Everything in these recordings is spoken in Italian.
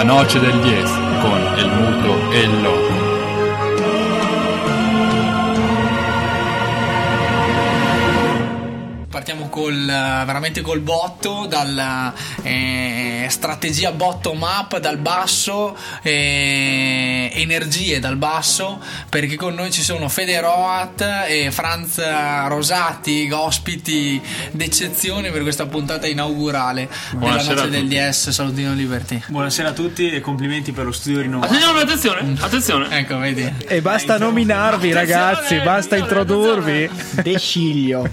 La noce del 10 con el muto e il. Col, veramente col botto, dalla eh, strategia bottom up dal basso, eh, energie dal basso, perché con noi ci sono Fede Roat e Franz Rosati, ospiti d'eccezione per questa puntata inaugurale Buonasera della a noce del tutti. DS Salutino Liberty. Buonasera a tutti e complimenti per lo studio rinnovato. Attenzione, attenzione, attenzione. Ecco, vedi. E basta nominarvi, ragazzi, basta introdurvi. De Sciglio.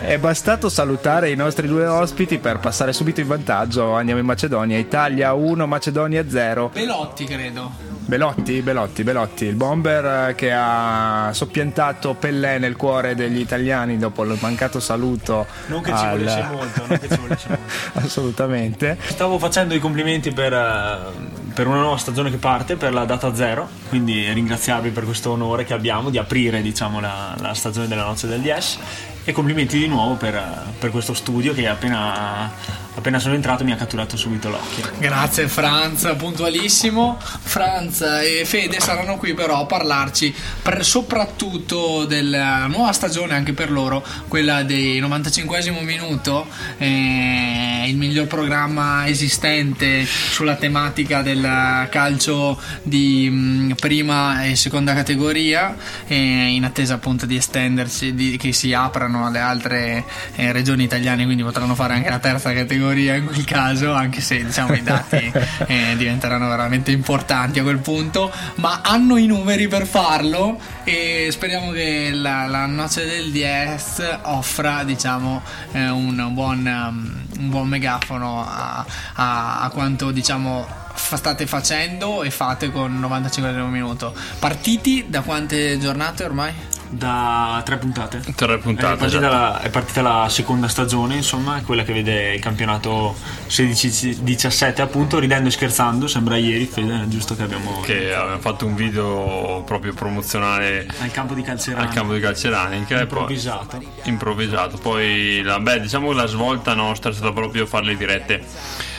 È bastato salutare i nostri due ospiti per passare subito in vantaggio. Andiamo in Macedonia. Italia 1, Macedonia 0. Belotti, credo. Belotti, Belotti, Belotti, il bomber eh, che ha soppiantato Pellè nel cuore degli italiani dopo il mancato saluto. Non che ci al- volesse molto, non che ci volesse molto. Assolutamente. Stavo facendo i complimenti per, eh, per una nuova stagione che parte, per la data zero, quindi ringraziarvi per questo onore che abbiamo di aprire diciamo, la, la stagione della noce del DS e complimenti di nuovo per, per questo studio che appena, appena sono entrato mi ha catturato subito l'occhio. Grazie Franz, puntualissimo. Franz e Fede saranno qui però a parlarci per- soprattutto della nuova stagione anche per loro, quella dei 95 minuto, eh, il miglior programma esistente sulla tematica del calcio di mh, prima e seconda categoria, eh, in attesa appunto di estendersi, di- che si aprano alle altre eh, regioni italiane, quindi potranno fare anche la terza categoria in quel caso, anche se diciamo i dati eh, diventeranno veramente importanti a quel punto, ma hanno i numeri per farlo e speriamo che la, la noce del DS offra diciamo eh, un buon, um, un buon megafono a, a- a quanto diciamo state facendo e fate con 95 minuto. Partiti da quante giornate ormai? Da tre puntate. Tre È puntate. partita, esatto. la, è partita la seconda stagione, insomma, quella che vede il campionato 16-17, appunto, ridendo e scherzando. Sembra ieri, Fede, è giusto che abbiamo Che abbiamo fatto un video proprio promozionale al campo di Calcerano. al campo di Calceranica e poi improvvisato. improvvisato. Poi la, beh, diciamo che la svolta nostra è stata proprio fare le dirette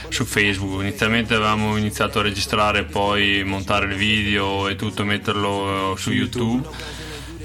su Facebook. Inizialmente avevamo iniziato a registrare, poi montare il video e tutto, metterlo eh, su YouTube.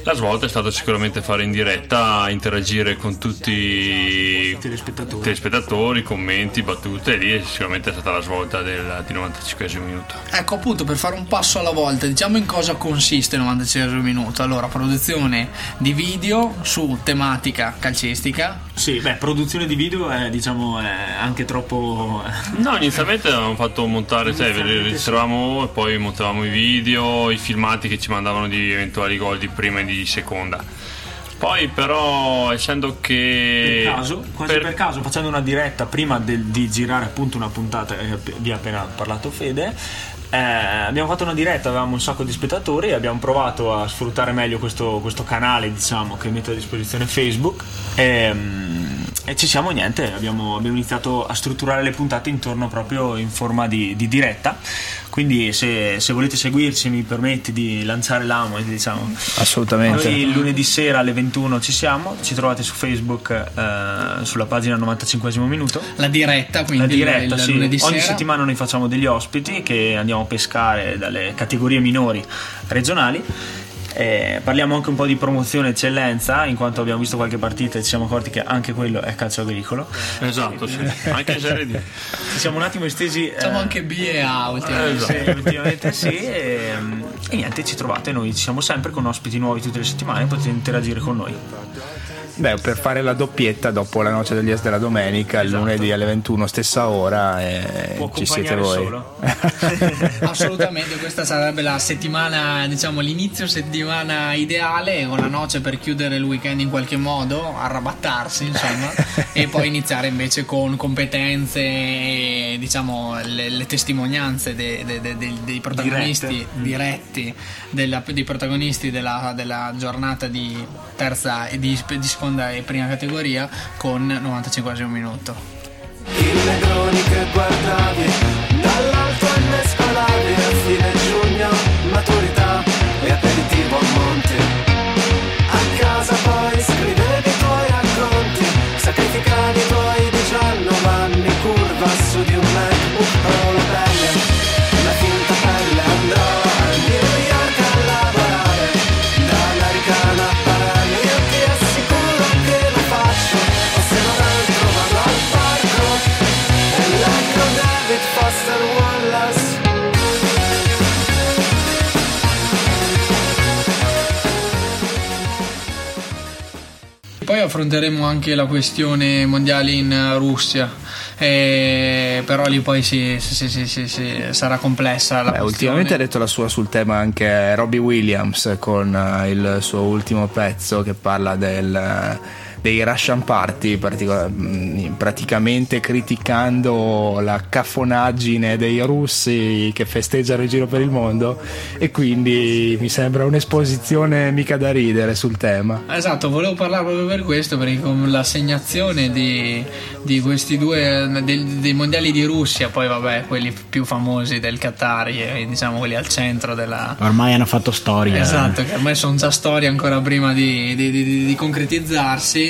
La svolta è stata sicuramente fare in diretta, interagire con tutti i Telespettatori. telespettatori, commenti, battute, e lì sicuramente è stata la svolta del, di 95 minuto. Ecco appunto per fare un passo alla volta, diciamo in cosa consiste il 95 minuto. Allora, produzione di video su tematica calcistica. Sì, beh, produzione di video è, diciamo, è anche troppo. No, inizialmente avevamo fatto montare, cioè Inizialmente registravamo e poi montavamo i video, i filmati che ci mandavano di eventuali gol di prima e di seconda. Poi però essendo che... Per caso, quasi per, caso, facendo una diretta prima del- di girare appunto una puntata che vi ha appena parlato Fede, eh, abbiamo fatto una diretta, avevamo un sacco di spettatori e abbiamo provato a sfruttare meglio questo, questo canale diciamo, che mette a disposizione Facebook. E, mm, e ci siamo niente, abbiamo, abbiamo iniziato a strutturare le puntate intorno proprio in forma di, di diretta. Quindi se, se volete seguirci mi permetti di lanciare l'amo diciamo Assolutamente. noi il lunedì sera alle 21 ci siamo, ci trovate su Facebook eh, sulla pagina 95 minuto. La diretta, quindi La diretta, il, il sì. lunedì Ogni sera. settimana noi facciamo degli ospiti che andiamo a pescare dalle categorie minori regionali. Eh, parliamo anche un po' di promozione eccellenza, in quanto abbiamo visto qualche partita e ci siamo accorti che anche quello è calcio agricolo. Esatto, sì. Anche in Serie D. Ci siamo un attimo estesi. eh, Facciamo anche B e A ultimamente. sì, ultimamente sì. E, e niente, ci trovate, noi ci siamo sempre con ospiti nuovi tutte le settimane, potete interagire con noi. Beh, per fare la doppietta dopo la noce degli Es della domenica, il lunedì alle 21 stessa ora, e Può ci siete voi. solo. Assolutamente, questa sarebbe la settimana, diciamo l'inizio settimana ideale con la noce per chiudere il weekend in qualche modo, arrabattarsi insomma, e poi iniziare invece con competenze e diciamo le, le testimonianze de- de- de- de- dei protagonisti diretti, della- dei protagonisti della, della giornata di terza e di, di seconda e prima categoria con 95 minuto. Il negroni che guardavi Dall'alto A fine giugno maturità affronteremo anche la questione mondiale in eh, Russia. Eh, però lì poi si- si- si- sarà complessa la Beh, ultimamente ha detto la sua sul tema anche Robbie Williams con eh, il suo ultimo pezzo che parla del, dei Russian Party, mh, praticamente criticando la cafonaggine dei russi che festeggiano in giro per il mondo e quindi mi sembra un'esposizione mica da ridere sul tema. Esatto, volevo parlare proprio per questo, perché con l'assegnazione di, di questi due del- dei mondiali di Russia, poi vabbè, quelli più famosi del Qatar, e, diciamo quelli al centro della, Ormai hanno fatto storia. Esatto, che ormai sono già storie ancora prima di, di- di- di concretizzarsi.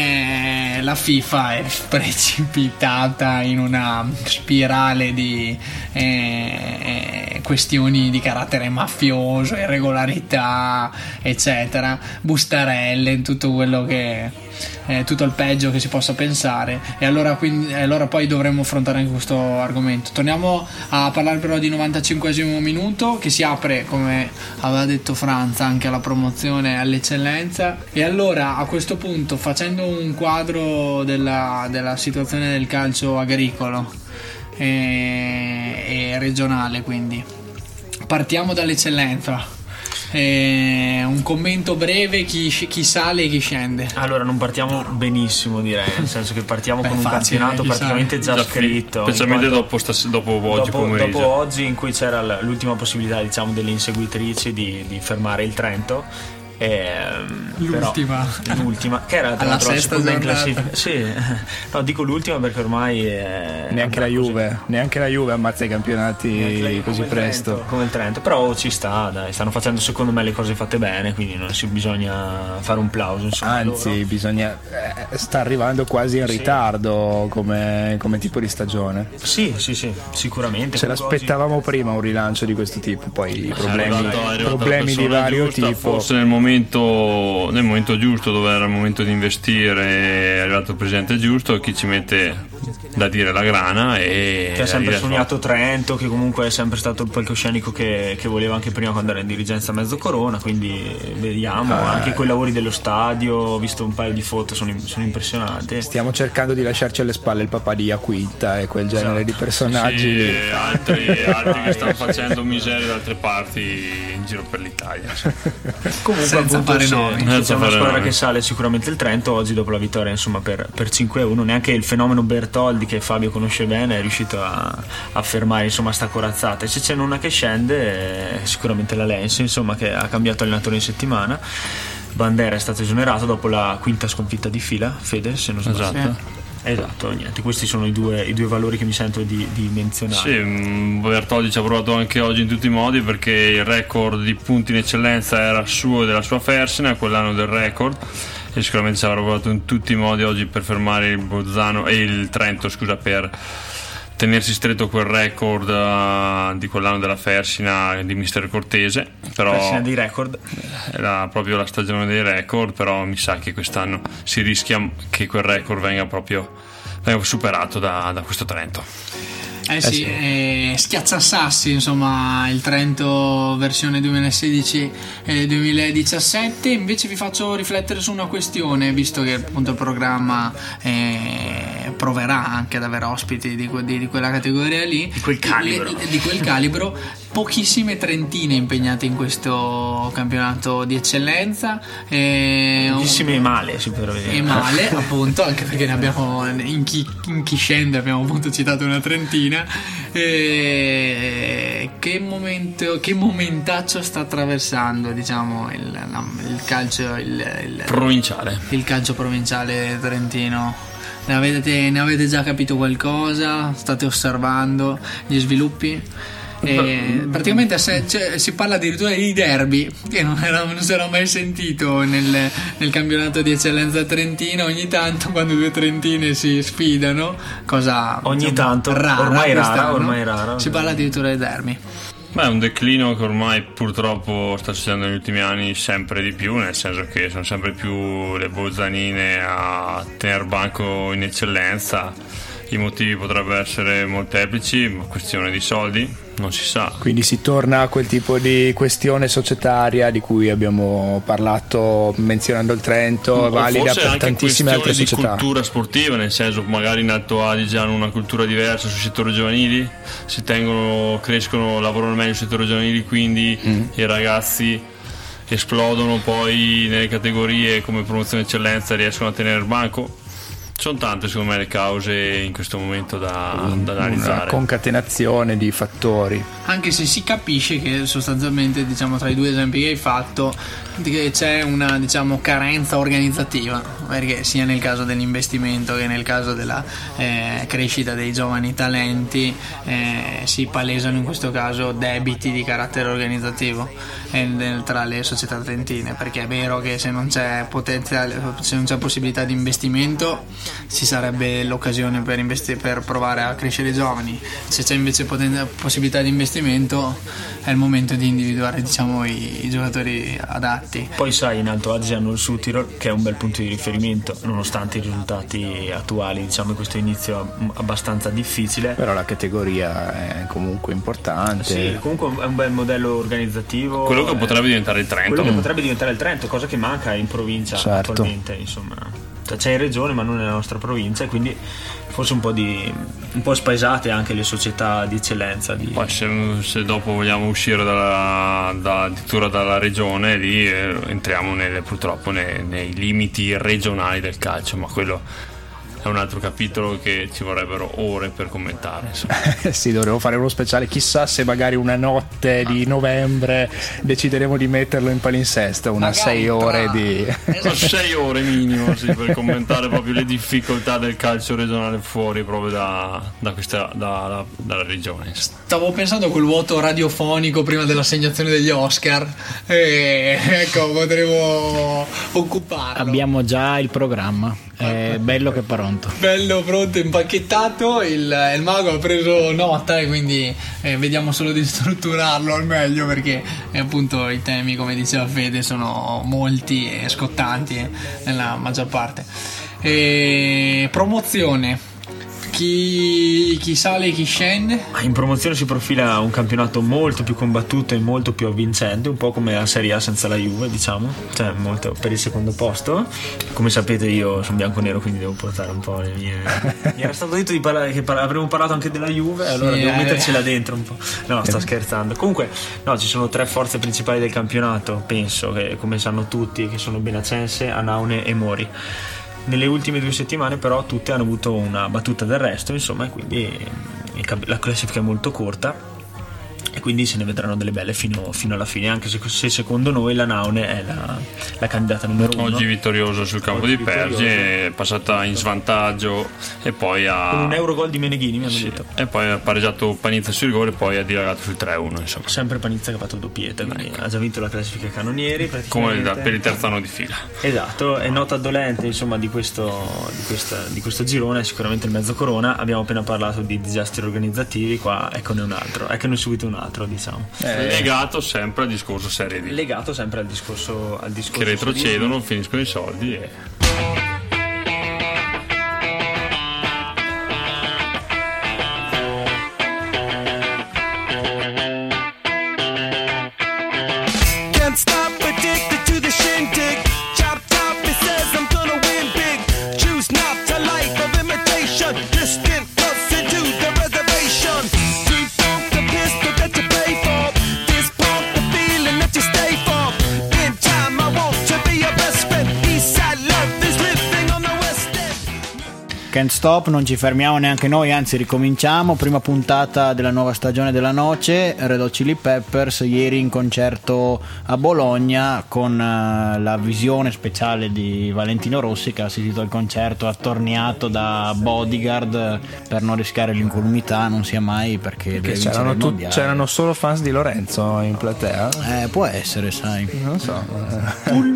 Eh, la FIFA è precipitata in una spirale di eh, questioni di carattere mafioso, irregolarità, eccetera, bustarelle, tutto quello che eh, tutto il peggio che si possa pensare. E allora, quindi, allora poi dovremmo affrontare anche questo argomento. Torniamo a parlare però di 95 minuto che si apre, come aveva detto Franza, anche alla promozione all'eccellenza. E allora a questo punto, facendo un quadro della, della situazione del calcio agricolo e, e regionale, quindi partiamo dall'eccellenza. Eh, un commento breve, chi, chi sale e chi scende. Allora, non partiamo benissimo, direi, nel senso che partiamo Beh, con un facile, campionato praticamente già, Già scritto. Specialmente dopo, stas- dopo oggi dopo, dopo oggi in cui c'era l'ultima possibilità diciamo delle inseguitrici di, di fermare il Trento ehm, L'ultima. però- l'ultima che era tra Alla l'altro la sesta seconda in classifica sì no dico l'ultima perché ormai è Neanche la andrà così. Juve, neanche la Juve ammazza i campionati Juve, così presto. Trento, come il Trento però ci sta dai stanno facendo secondo me le cose fatte bene quindi non si bisogna fare un plauso insomma Anzi, loro. bisogna, eh, sta arrivando quasi in ritardo come, come tipo di stagione. sì sì sì sicuramente Ce l'aspettavamo prima un rilancio di questo tipo, poi i problemi, la problemi di vario giusta, tipo. Forse nel momento, nel momento giusto, dove era il momento di investire, è arrivato il presidente giusto, chi ci mette da dire la grana e che ha sempre sognato Trento, che comunque è sempre stato il palcoscenico che, che voleva anche prima quando era in dirigenza a mezzo corona, quindi vediamo, Ah. anche quei lavori dello stadio, ho visto un paio di foto, sono, sono impressionanti. Stiamo cercando di lasciarci alle spalle il papà di Iaquinta e quel genere di personaggi. Sì, altri, altri che stanno facendo miserie da altre parti in giro per l'Italia. Comunque Senza fare se- nomi. c'è una fare squadra nomi. che sale sicuramente il Trento, oggi dopo la vittoria insomma per, per 5-1, neanche il fenomeno Bertoldi che Fabio conosce bene è riuscito a, a fermare insomma sta corazzata. E se c'è una che scende, è sicuramente la Lense, insomma, che ha cambiato allenatore in settimana. Bandera è stato esonerato dopo la quinta sconfitta di fila, Fede, se non sbaglio. Esatto. Esatto, niente, questi sono i due, i due valori che mi sento di, di menzionare. Sì, mm, Bertoldi ci ha provato anche oggi in tutti i modi perché il record di punti in eccellenza era suo e della sua Fersina, quell'anno del record e sicuramente ci avrà provato in tutti i modi oggi per fermare il Bolzano e il Trento, scusa, per tenersi stretto quel record eh, di quell'anno della Fersina di Mister Cortese, però Persina di record. era proprio la stagione dei record, però mi sa che quest'anno si rischia che quel record venga proprio venga superato da, da questo Trento. Eh sì, eh, schiacciasassi insomma il Trento versione 2016-2017 invece vi faccio riflettere su una questione visto che appunto il programma eh, proverà anche ad avere ospiti di, di- di quella categoria lì. Di quel calibro. Le- di quel calibro pochissime trentine impegnate in questo campionato di eccellenza eh, un- Pochissime male, si potrebbe dire. e male appunto anche perché ne abbiamo in chi, in chi scende abbiamo appunto citato una trentina E che momento che momentaccio sta attraversando diciamo il, la- il calcio il, il- Provinciale. il calcio provinciale trentino ne avete, ne avete già capito qualcosa state osservando gli sviluppi E praticamente se- cioè, si parla addirittura di derby che non, era- non si era mai sentito nel, nel campionato di eccellenza trentina ogni tanto quando due trentine si sfidano cosa Ogni diciamo, tanto, rara ormai rara, ormai rara. si parla addirittura di derby. Beh, è un declino che ormai purtroppo sta succedendo negli ultimi anni sempre di più, nel senso che sono sempre più le bolzanine a tenere banco in eccellenza I motivi potrebbero essere molteplici, ma questione di soldi, non si sa. Quindi si torna a quel tipo di questione societaria di cui abbiamo parlato menzionando il Trento, O valida forse per anche tantissime altre società. di cultura sportiva, nel senso magari in Alto Adige hanno una cultura diversa sui settori giovanili, si tengono, crescono, lavorano meglio sui settori giovanili, quindi Mm. i ragazzi esplodono poi nelle categorie come promozione eccellenza riescono a tenere il banco. Sono tante secondo me le cause in questo momento da, da Una analizzare. concatenazione di fattori. Anche se si capisce che sostanzialmente, diciamo, tra i due esempi che hai fatto, che c'è una diciamo, carenza organizzativa, perché sia nel caso dell'investimento che nel caso della eh, crescita dei giovani talenti eh, si palesano in questo caso debiti di carattere organizzativo eh, tra le società trentine, perché è vero che se non c'è potenziale, se non c'è possibilità di investimento ci sarebbe l'occasione per, investi- per provare a crescere i giovani, se c'è invece poten- possibilità di investimento è il momento di individuare diciamo, i, i giocatori adatti. Poi sai, in Alto Adige hanno il Südtirol che è un bel punto di riferimento, nonostante i risultati attuali, diciamo questo inizio abbastanza difficile. Però la categoria è comunque importante. Sì, comunque è un bel modello organizzativo. Quello che potrebbe diventare il Trento. quello che potrebbe diventare il Trento, cosa che manca in provincia Certo. attualmente, insomma. Cioè, C'è in regione ma non nella nostra provincia quindi forse un po' di un po' spaesate anche le società di eccellenza di, Poi se, se dopo vogliamo uscire dalla, da- addirittura dalla regione, lì eh, entriamo nelle- purtroppo nei, nei limiti regionali del calcio, ma quello è un altro capitolo che ci vorrebbero ore per commentare. insomma. Magari sei ore tra- di. Sono sei ore minimo sì, per commentare proprio le difficoltà del calcio regionale fuori proprio da, da questa, da- da- dalla regione. Stavo pensando a quel vuoto radiofonico prima dell'assegnazione degli Oscar e ecco potremo occuparlo. Abbiamo già il programma, è bello che pronto. Bello, pronto, impacchettato, il, il mago ha preso nota e quindi eh, vediamo solo di strutturarlo al meglio perché eh, appunto i temi, come diceva Fede, sono molti e scottanti eh, nella maggior parte. E, promozione. Chi, chi sale e chi scende? Ma in promozione si profila un campionato molto più combattuto e molto più avvincente, un po' come la Serie A senza la Juve, diciamo, cioè molto per il secondo posto. Come sapete io sono bianco-nero, quindi devo portare un po' le mie... Mi era stato detto di parlare, che parla- avremmo parlato anche della Juve, allora Sì, devo eh. mettercela dentro un po'. No, sto scherzando. Comunque, no, ci sono tre forze principali del campionato, penso, che come sanno tutti, che sono Benacense, Anaune e Mori. Nelle ultime due settimane però tutte hanno avuto una battuta del resto, insomma, e quindi camp- la classifica è molto corta e quindi se ne vedranno delle belle fino, fino alla fine, anche se, se secondo noi la Naune è la, la candidata numero uno. Oggi vittorioso sul campo Oggi di Pergi, è passata in svantaggio e poi ha... Con un Eurogol di Meneghini mi hanno Sì, detto. e poi ha pareggiato Panizza sul rigore e poi ha dilagato sul 3-1 insomma. Sempre Panizza che ha fatto doppietta, quindi ha già vinto la classifica canonieri. come per il terzo anno di fila Esatto, è nota dolente insomma di questo, di, questa- di questo girone, sicuramente il mezzo corona. Abbiamo appena parlato di disastri organizzativi, qua eccone un altro, eccone subito un altro, diciamo. legato sempre al discorso Serie D. Legato sempre al discorso, al discorso che retrocedono, finiscono i soldi e stop, non ci fermiamo neanche noi, anzi ricominciamo. Prima puntata della nuova stagione della Noce, Red Hot Chili Peppers, ieri in concerto a Bologna con eh, la visione speciale di Valentino Rossi che ha assistito al concerto attorniato da bodyguard per non rischiare l'incolumità, non sia mai perché vincere c'erano, tu- c'erano solo fans di Lorenzo in platea? Eh, può essere, sai. Non so.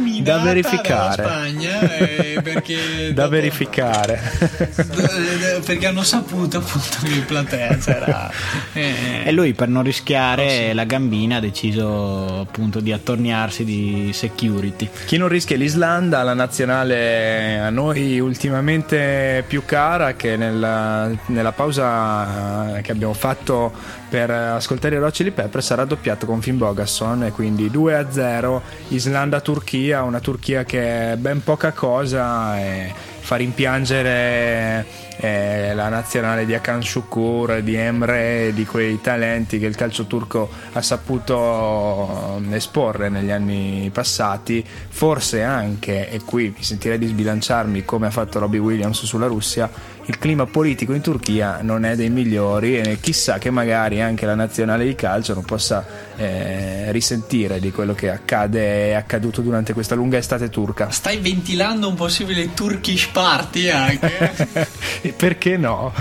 Da verificare. Spagna eh, perché Da dopo- verificare. Eh, perché hanno saputo appunto che in platea c'era eh, E lui per non rischiare la gambina ha deciso appunto di attorniarsi di security. Chi non rischia l'Islanda, la nazionale a noi ultimamente più cara che nella, nella pausa eh, che abbiamo fatto per ascoltare i Rock Chili Pepper sarà doppiato con Finn Bogasson e quindi 2-0 Islanda-Turchia, una Turchia che è ben poca cosa e fa rimpiangere eh, la nazionale di Akan Shukur, di Emre, di quei talenti che il calcio turco ha saputo eh, esporre negli anni passati, forse anche, e qui mi sentirei di sbilanciarmi come ha fatto Robbie Williams sulla Russia, il clima politico in Turchia non è dei migliori e chissà che magari anche la nazionale di calcio non possa eh, risentire di quello che accade è accaduto durante questa lunga estate turca. stai ventilando un possibile Turkish party anche Perché no?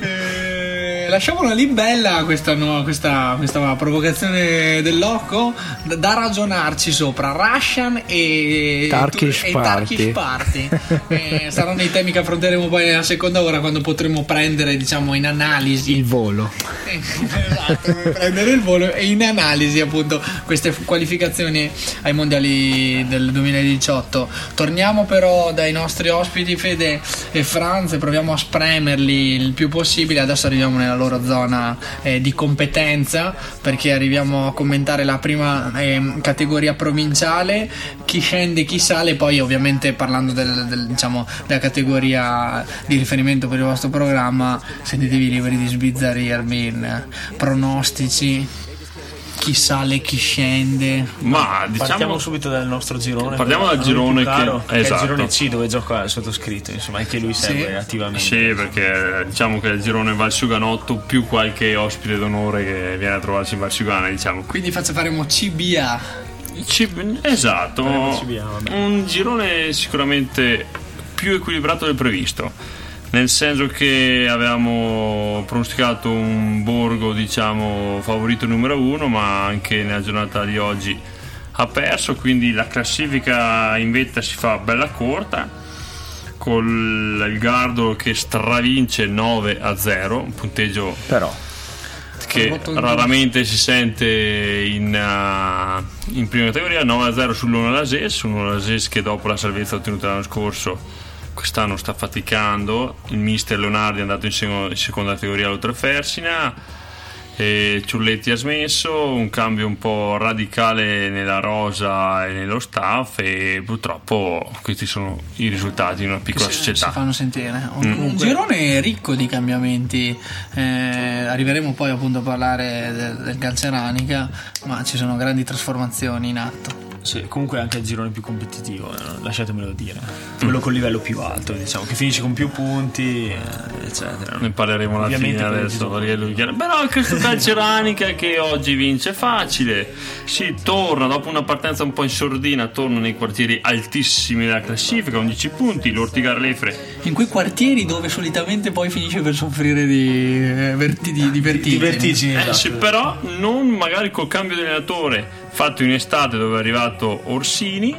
Eh, lasciamola lì bella questa, nuova- questa, questa provocazione del loco da, da ragionarci sopra Russian e Turkish e party. Turkish party. Eh, saranno i temi che affronteremo poi nella seconda ora quando potremo prendere diciamo in analisi Il volo. esatto, prendere il volo e in analisi appunto queste qualificazioni ai mondiali del 2018 torniamo però dai nostri ospiti Fede e Franz e proviamo a spremerli il più possibile adesso arriviamo nella loro zona eh, di competenza perché arriviamo a commentare la prima ehm, categoria provinciale. Chi scende chi sale poi ovviamente parlando del- del, diciamo, della categoria di riferimento per il vostro programma sentitevi liberi di sbizzarrirmi in eh, pronostici chi sale chi scende Ma diciamo Partiamo subito dal nostro girone. Partiamo dal girone caro, che- è esatto. il girone C dove gioca il sottoscritto, insomma, anche lui segue attivamente. Sì, perché diciamo che il girone Valsuganotto più qualche ospite d'onore che viene a trovarci in Valsugana, diciamo. quindi faccio faremo CBA Ci- esatto, CBA, un girone sicuramente più equilibrato del previsto. Nel senso che avevamo pronosticato un Borgo, diciamo, favorito numero uno, ma anche nella giornata di oggi ha perso, quindi la classifica in vetta si fa bella corta con il Gardo che stravince 9 a 0, un punteggio Però che raramente si sente in, uh, in prima categoria. 9-0 sull'Uno Lases un Lases che dopo la salvezza ottenuta l'anno scorso quest'anno sta faticando il mister Leonardi è andato in, sec- in seconda categoria all'Oltre Fersina e Ciulletti ha smesso un cambio un po' radicale nella rosa e nello staff e purtroppo questi sono i risultati di una piccola si, società. si fanno sentire. Un, un girone ricco di cambiamenti. Eh, arriveremo poi appunto a parlare del, del Calceranica ma ci sono grandi trasformazioni in atto Sì, comunque anche il girone più competitivo, eh, lasciatemelo dire. Quello col livello più alto, diciamo, che finisce con più punti, eh, eccetera. ne parleremo alla Ovviamente fine adesso però questo calceranica che oggi vince facile si torna dopo una partenza un po' in sordina torna nei quartieri altissimi della classifica 11 punti l'Ortigar Lefre in quei quartieri dove solitamente poi finisce per soffrire di, eh, verti- di, di vertigini. Di vertigini, Eh, esatto. sì, però non magari col cambio di allenatore fatto in estate dove è arrivato Orsini.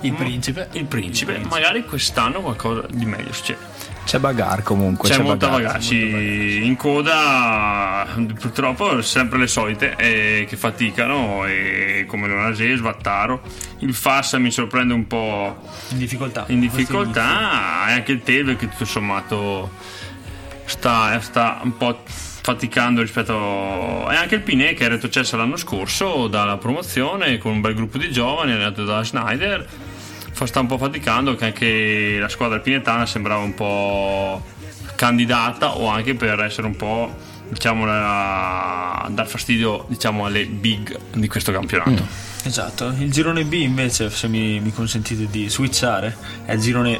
Il principe. Il principe. Magari quest'anno qualcosa di meglio succede c'è bagar comunque. c'è, molta bagar. in coda purtroppo sempre le solite eh, che faticano e come Leonase, Svattaro. Il Fassa mi sorprende un po' In difficoltà. in difficoltà e anche il Teve che tutto sommato sta, sta un po' faticando rispetto e anche il Pinè che è retrocesso l'anno scorso dalla promozione con un bel gruppo di giovani allenato da Schneider. Fa- sta un po' faticando che anche la squadra pinetana sembrava un po' candidata o anche per essere un po' diciamo la- dar fastidio diciamo alle big di questo campionato. Esatto, il girone B invece, se mi, mi consentite di switchare, è il girone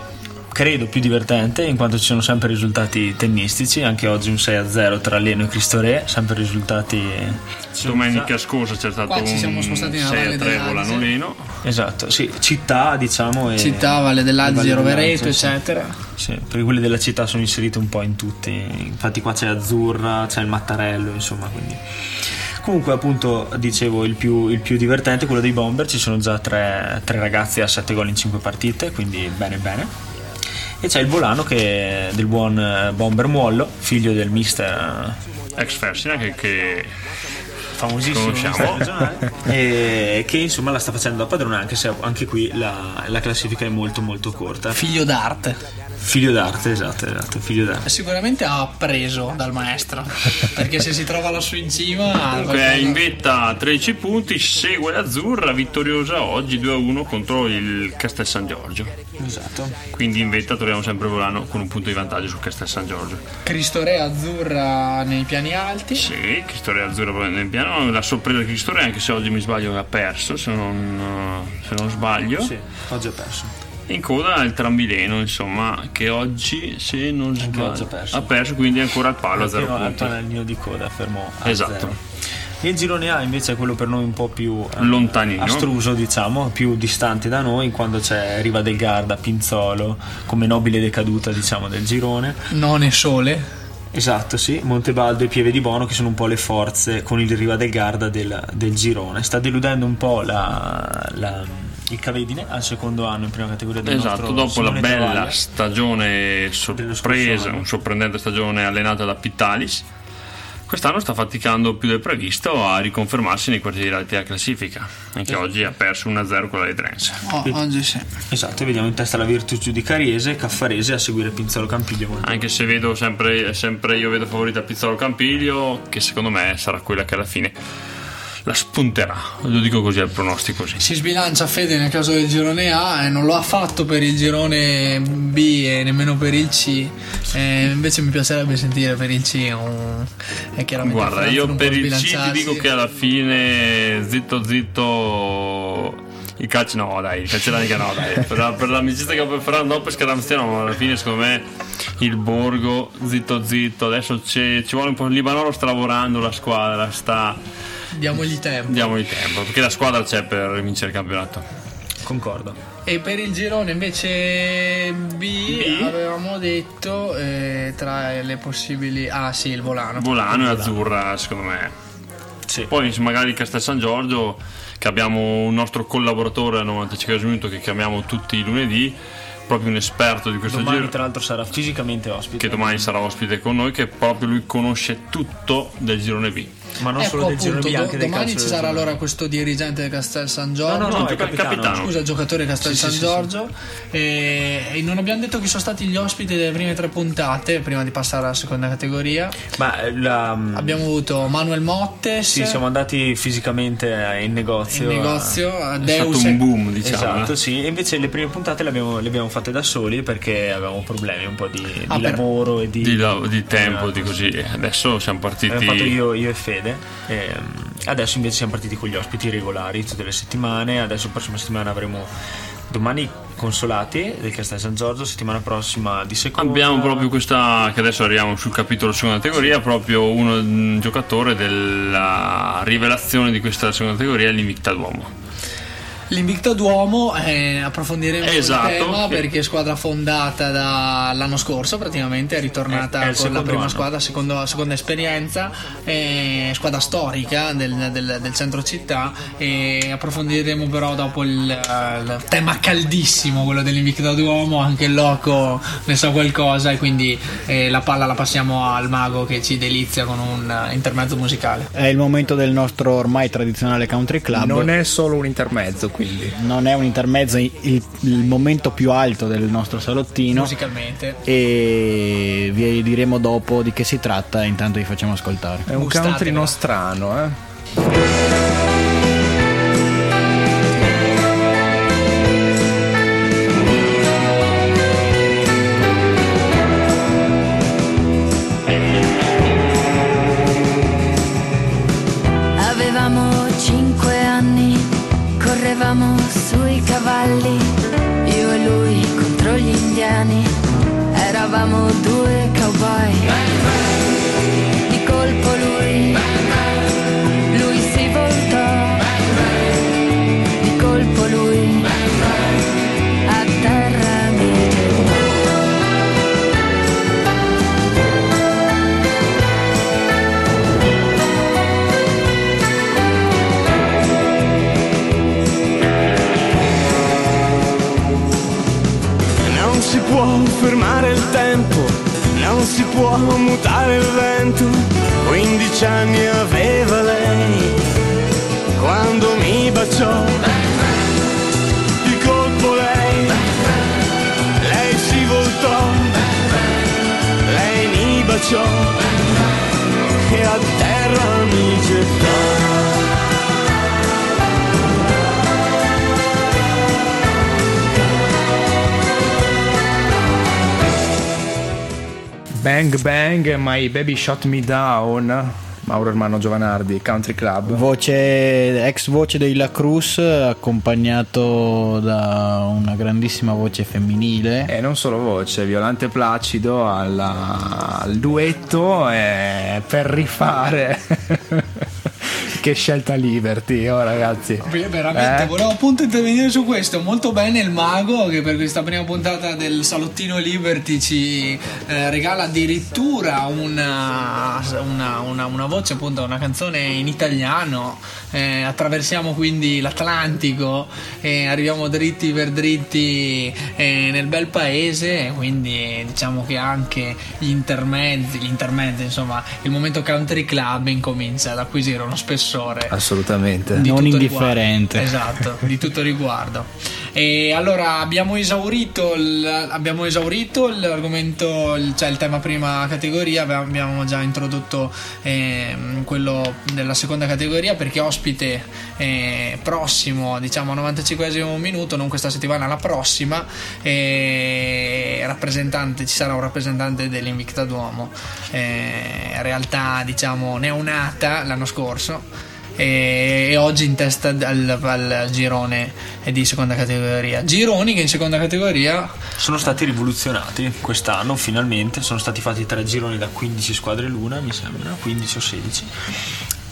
credo più divertente in quanto ci sono sempre risultati tennistici, anche oggi un 6-0 tra Leno e Cristo Re, sempre risultati... domenica scorsa c'è stato Qua ci siamo un spostati nella 6 a Valle 3 dell'Adige. volano Leno Esatto, sì, città diciamo e... città Valle dell'Adige Valle Rovereto eccetera Sì, perché quelli della città sono inseriti un po' in tutti, infatti qua c'è Azzurra, c'è il Mattarello, insomma, quindi... Comunque appunto dicevo il più, il più divertente, quello dei Bomber, ci sono già tre, tre ragazzi a 7 gol in 5 partite, quindi bene bene. E c'è il volano che del buon eh, Bomber Muollo, figlio del mister eh, Ex Versina che, che famosissimo e che insomma la sta facendo da padrone anche se anche qui la, la classifica è molto molto corta. Figlio d'arte. Figlio d'arte, esatto, esatto, figlio d'arte. Sicuramente ha appreso dal maestro. Perché se si trova lassù in cima. Comunque è in vetta a 13 punti, segue l'azzurra vittoriosa oggi 2-1 contro il Castel San Giorgio. Esatto. Quindi in vetta troviamo sempre Volano con un punto di vantaggio sul Castel San Giorgio. Cristo Re azzurra nei piani alti. Sì, Cristorea azzurra proprio nel piano. La sorpresa di Cristorea, anche se oggi mi sbaglio, ha perso, se non, se non sbaglio. Sì, oggi ha perso. In coda il Trambileno, insomma, che oggi, se non sbaglio, ha perso. ha perso, quindi ancora al palo a Fino 0 al punti. panellino di coda, fermo a Esatto. zero. Il girone A invece è quello per noi un po' più eh, Lontanino. astruso, diciamo, più distante da noi, quando c'è Riva del Garda, Pinzolo, come nobile decaduta, diciamo, del girone. Non è sole. Esatto, sì, Montebaldo e Pieve di Bono che sono un po' le forze con il Riva del Garda del, del girone. Sta deludendo un po' la- la- il Cavedine al secondo anno in prima categoria del Esatto, nostro dopo la bella Travaglia. stagione sorpresa, una sorprendente stagione allenata da Pittalis, quest'anno sta faticando più del previsto a riconfermarsi nei quartieri alti della classifica. Anche oggi ha perso 1-0 con la Ledrense. Oh, oggi sì. Esatto, vediamo in testa la Virtus Giudicariese, Caffarese a seguire Pinzolo Campiglio. Anche se vedo sempre, sempre io vedo favorita Pizzolo Campiglio, che secondo me sarà quella che alla fine la spunterà. Lo dico così al pronostico così. Si sbilancia Fede nel caso del girone A e non lo ha fatto per il girone B e nemmeno per il C. Eh, invece mi piacerebbe sentire per il C. un- è chiaramente Guarda, io per il C ti dico che alla fine zitto zitto il calcio no dai, il calcio mica no dai. Per, la- per l'amicizia che ho per Ferrando no, per Scaramstiano ma alla fine secondo me il Borgo zitto zitto adesso c'è- ci vuole un po' il Libanoro sta lavorando la squadra sta Diamogli tempo. diamogli tempo perché la squadra c'è per vincere il campionato Concordo. E per il girone invece B, avevamo detto eh, tra le possibili. Ah sì, il volano. Volano e Azzurra secondo me Sì. poi magari Castel San Giorgio che abbiamo un nostro collaboratore al 95 minuto che chiamiamo tutti i lunedì proprio un esperto di questo Domani giro tra l'altro sarà fisicamente ospite. che domani sarà ospite con noi che proprio lui conosce tutto del girone B Ma non ecco solo del appunto, girone do- domani ci sarà allora questo dirigente del Castel San Giorgio. No, no, no, il il capitano. capitano. Scusa, il giocatore Castel Sì, San sì, sì, Giorgio. E, e non abbiamo detto chi sono stati gli ospiti delle prime tre puntate prima di passare alla seconda categoria. Ma eh, la, Abbiamo avuto Manuel Mottes sì, siamo andati fisicamente eh, in negozio. in a- negozio, a è Deus stato un boom diciamo Esatto, eh. sì. E invece le prime puntate le abbiamo, le abbiamo fatte da soli perché avevamo problemi un po' di, di Ah, per- lavoro e di, di, la- di tempo Esatto, di così adesso siamo partiti Abbiamo fatto io, io e Fede. E, mm, adesso invece siamo partiti con gli ospiti regolari tutte le settimane. Adesso la prossima settimana avremo domani Consolati del Castel San Giorgio, settimana prossima di seconda. Abbiamo proprio questa, che adesso arriviamo sul capitolo seconda categoria, proprio uno, un giocatore della rivelazione di questa seconda categoria, l'Invicta Duomo. L'Invicta Duomo, eh, approfondiremo Esatto, il tema che- perché è squadra fondata dall'anno scorso, praticamente è ritornata È- è con la prima anno. squadra, secondo- seconda esperienza, eh, squadra storica del, del- del centro città e approfondiremo però dopo il, il tema caldissimo, quello dell'Invicta Duomo, anche il loco ne sa qualcosa e quindi eh, la palla la passiamo al mago che ci delizia con un intermezzo musicale. È il momento del nostro ormai tradizionale country club. Non è solo un intermezzo, quindi. Non è un intermezzo, il, il momento più alto del nostro salottino. Musicalmente. E vi diremo dopo di che si tratta. Intanto vi facciamo ascoltare. È un Gustatevela. country nostrano, eh. Cavalli, io e lui contro gli indiani, eravamo due cowboy. si può mutare il vento, 15 anni aveva lei, quando mi baciò, di colpo lei, lei si voltò, lei mi baciò. Bang Bang, My Baby Shot Me Down. Mauro Hermano Giovanardi, Country Club. Voce, ex voce dei La Cruz, accompagnato da una grandissima voce femminile. E non solo voce, Violante Placido alla- al duetto eh, per rifare. che scelta Liberty, oh ragazzi. Beh, Veramente, Eh? volevo appunto intervenire su questo. Molto bene il mago che per questa prima puntata del Salottino Liberty ci eh, regala addirittura una, una, una- una voce, appunto, una canzone in italiano. Eh, attraversiamo quindi l'Atlantico e arriviamo dritti per dritti eh, nel bel paese. Quindi diciamo che anche gli intermezzi, gli intermezzi, insomma, il momento country club incomincia ad acquisire uno spessore Assolutamente. di Non indifferente. riguardo. Esatto, di tutto riguardo. E allora abbiamo esaurito, il- abbiamo esaurito l'argomento, il- cioè il tema prima categoria, abbiamo- già introdotto ehm, quello della seconda categoria perché ospite eh, prossimo, diciamo 95 minuto, non questa settimana, la prossima, eh, ci sarà un rappresentante dell'Invicta Duomo, eh, realtà diciamo neonata l'anno scorso e, e oggi in testa al, al girone di seconda categoria. Gironi che in seconda categoria Sono stati rivoluzionati quest'anno, finalmente. Sono stati fatti tre gironi da 15 squadre l'una, mi sembra, 15 o 16.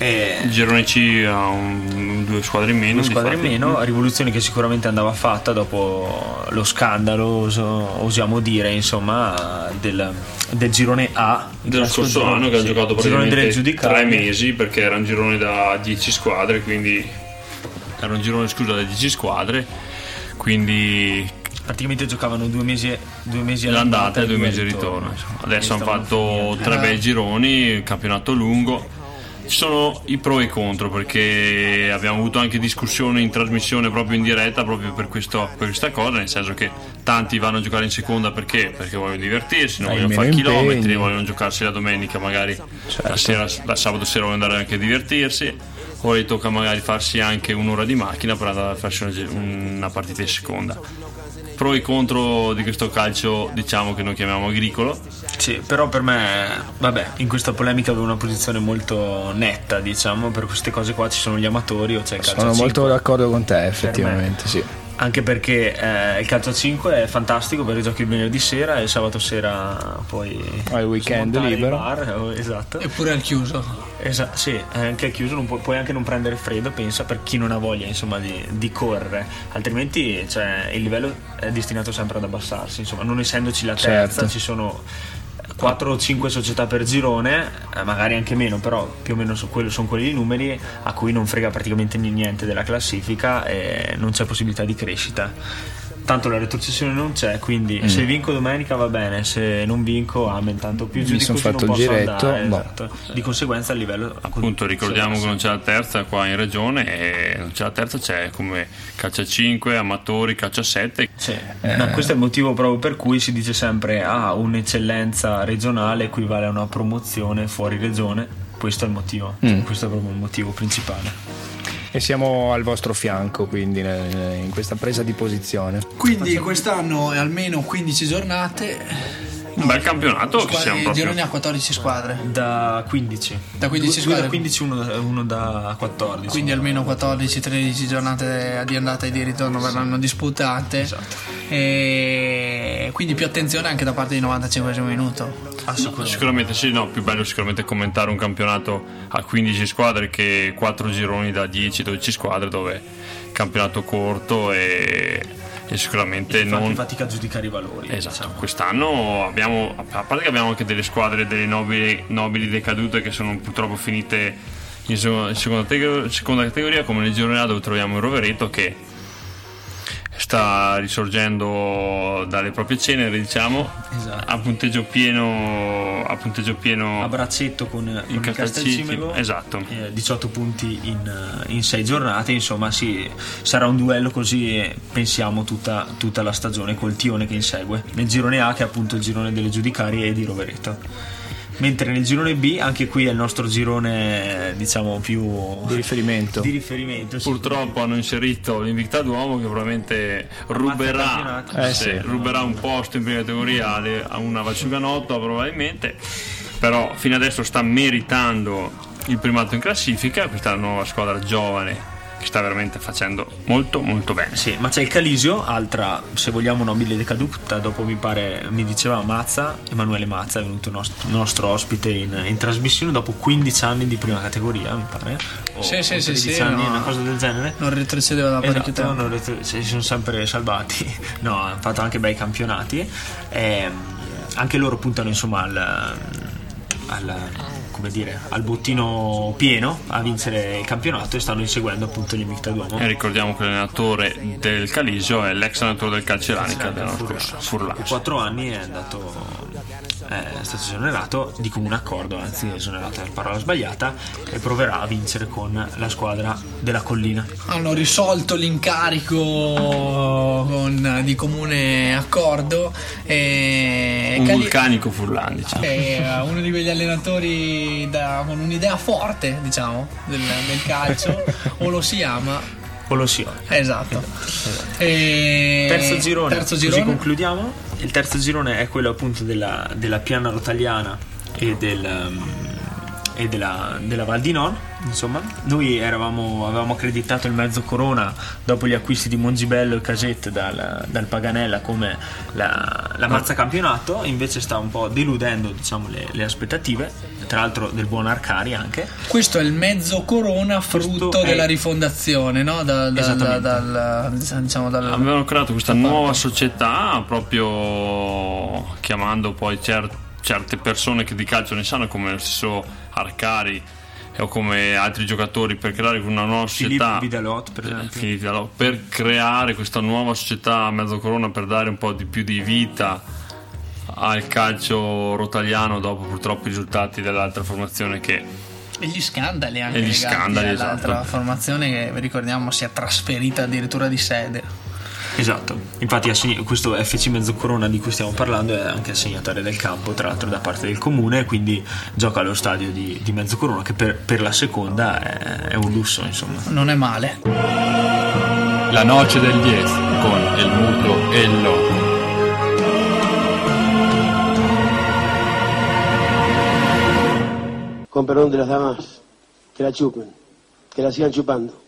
E Il girone C ha un- due squadre in meno. una squadra in meno, rivoluzione che sicuramente andava fatta dopo lo scandalo, osiamo dire, insomma, del, del girone A. dello scorso anno che ha Sì, giocato girone delle praticamente tre mesi perché era un girone da 10 squadre quindi era un girone scusa da 10 squadre quindi Praticamente giocavano due mesi, due mesi l'andata e due mesi al ritorno insomma. adesso hanno fatto tre bei gironi campionato lungo ci sono i pro e i contro perché abbiamo avuto anche discussioni in trasmissione proprio in diretta proprio per, questo- per questa cosa nel senso che tanti vanno a giocare in seconda perché perché vogliono divertirsi non Hai vogliono fare chilometri impegni. vogliono giocarsi la domenica magari Certo. la, sera, la sabato sera vogliono andare anche a divertirsi o gli tocca magari farsi anche un'ora di macchina per andare a farsi una, una partita in seconda pro e contro di questo calcio diciamo che noi chiamiamo agricolo Sì, però per me, vabbè, in questa polemica avevo una posizione molto netta, diciamo, per queste cose qua ci sono gli amatori o c'è il calcio Sono molto 5. d'accordo con te, effettivamente, sì. Anche perché eh, il calcio a 5 è fantastico perché giochi il venerdì sera e il sabato sera poi il weekend libero. bar, oh, esatto. eppure al chiuso. Esatto, sì, anche chiuso, non puoi, puoi anche non prendere freddo, pensa, per chi non ha voglia insomma di, di correre, altrimenti cioè, il livello è destinato sempre ad abbassarsi, insomma, non essendoci la terza, Certo. ci sono 4 o 5 società per girone, eh, magari anche meno, però più o meno so- quello- sono quelli i numeri a cui non frega praticamente ni- niente della classifica e non c'è possibilità di crescita. Tanto la retrocessione non c'è, quindi se vinco domenica va bene, se non vinco amen, tanto più giù Mi di son così fatto non giretto, andare, boh. esatto. Di conseguenza il livello appunto ricordiamo che non c'è la terza qua in regione e non c'è la terza c'è come calcio a 5 amatori calcio a 7 Sì. No, questo è il motivo proprio per cui si dice sempre ah, un'eccellenza regionale equivale a una promozione fuori regione. Questo è il motivo, Mm. questo è proprio il motivo principale. E siamo al vostro fianco, quindi, in questa presa di posizione. Quindi quest'anno è almeno 15 giornate. un bel campionato che Squadre- siamo il proprio girone ha 14 squadre. Da 15. Da 15 Due- due squadre. da 15, uno da, uno da 14. Quindi almeno 14-13 giornate di andata e di ritorno verranno disputate. Esatto. E quindi più attenzione anche da parte di 95 minuto. Assolutamente. sicuramente sì no più bello sicuramente commentare un campionato a 15 squadre che 4 gironi da 10-12 squadre dove campionato corto e, e sicuramente Infatti non fatica a giudicare i valori. Esatto, diciamo. quest'anno abbiamo, a parte che abbiamo anche delle squadre, delle nobili, nobili decadute che sono purtroppo finite in seconda, seconda tege- seconda categoria, come nel girone A dove troviamo il Rovereto che sta risorgendo dalle proprie ceneri, diciamo, Esatto. a punteggio pieno, a punteggio pieno a braccetto con, con il Castelcimego esatto. eh, 18 punti in, 6 giornate insomma sì, sarà un duello così pensiamo tutta, tutta la stagione col Tione che insegue nel girone A che è appunto il girone delle giudicarie e di Rovereto mentre nel girone B anche qui è il nostro girone diciamo più Di riferimento. di riferimento. Purtroppo hanno inserito l'Invicta Duomo che probabilmente ruberà. Eh, sì, sì. ruberà un posto in prima categoria a una Valciuganotto probabilmente, però fino adesso sta meritando il primato in classifica, questa è la nuova squadra giovane sta veramente facendo molto molto bene. Sì, ma c'è il Calisio, altra, se vogliamo, nobile decaduta. Dopo mi pare, mi diceva Mazza, Emanuele Mazza è venuto nostro, nostro ospite in, in trasmissione dopo 15 anni di prima categoria, mi pare. O, Sì, sì, sì, 13 sì, anni, no. una cosa del genere. Non retrocedeva da parecchio Esatto, tempo. non ret- si sono sempre salvati. No, hanno fatto anche bei campionati. Ehm, anche loro puntano insomma al, al- come dire, al bottino pieno a vincere il campionato e stanno inseguendo appunto gli Invicta Duomo. E ricordiamo che l'allenatore del Calisio è l'ex allenatore del Calceranica dell'anno scorso, Per Furlan. 4 anni è andato è stato esonerato di comune accordo, anzi è esonerato è la parola sbagliata e proverà a vincere con la squadra della collina. hanno risolto l'incarico con- di comune accordo e Un Cali- vulcanico Furlan, diciamo. è uno di quegli allenatori da- con un'idea forte diciamo del, del calcio o lo si ama Colossione. esatto E- Terzo girone, terzo così girone concludiamo. Il terzo girone è quello appunto della, della piana rotaliana e, del, um, e della, della Val di Non. Insomma, noi eravamo, avevamo accreditato il mezzo Corona dopo gli acquisti di Mongibello e Casette dal, dal Paganella come la, la mazza campionato, invece sta un po' deludendo diciamo, le, le aspettative, tra l'altro del buon Arcari anche. questo è il mezzo corona frutto è- della rifondazione no? Dal- dal- Esattamente. dal- diciamo dal, Avevano creato questa nuova società proprio chiamando poi cer- certe persone che di calcio ne sanno come lo stesso Arcari o come altri giocatori per creare una nuova società Vidalot, per esempio. Filippo Vidalot, per creare questa nuova società a mezzo corona per dare un po' di più di vita al calcio rotaliano dopo purtroppo i risultati dell'altra formazione che e gli scandali anche E gli scandali, all'altra esatto. formazione che vi ricordiamo si è trasferita addirittura di sede Esatto, infatti questo FC Mezzocorona di cui stiamo parlando è anche assegnatore del campo, tra l'altro da parte del comune, quindi gioca allo stadio di, di Mezzocorona che per, per la seconda è, è un lusso, insomma. non è male La noce del 10 con el muto e il loco. Con perdón de las damas, que la chupen, que la sigan chupando.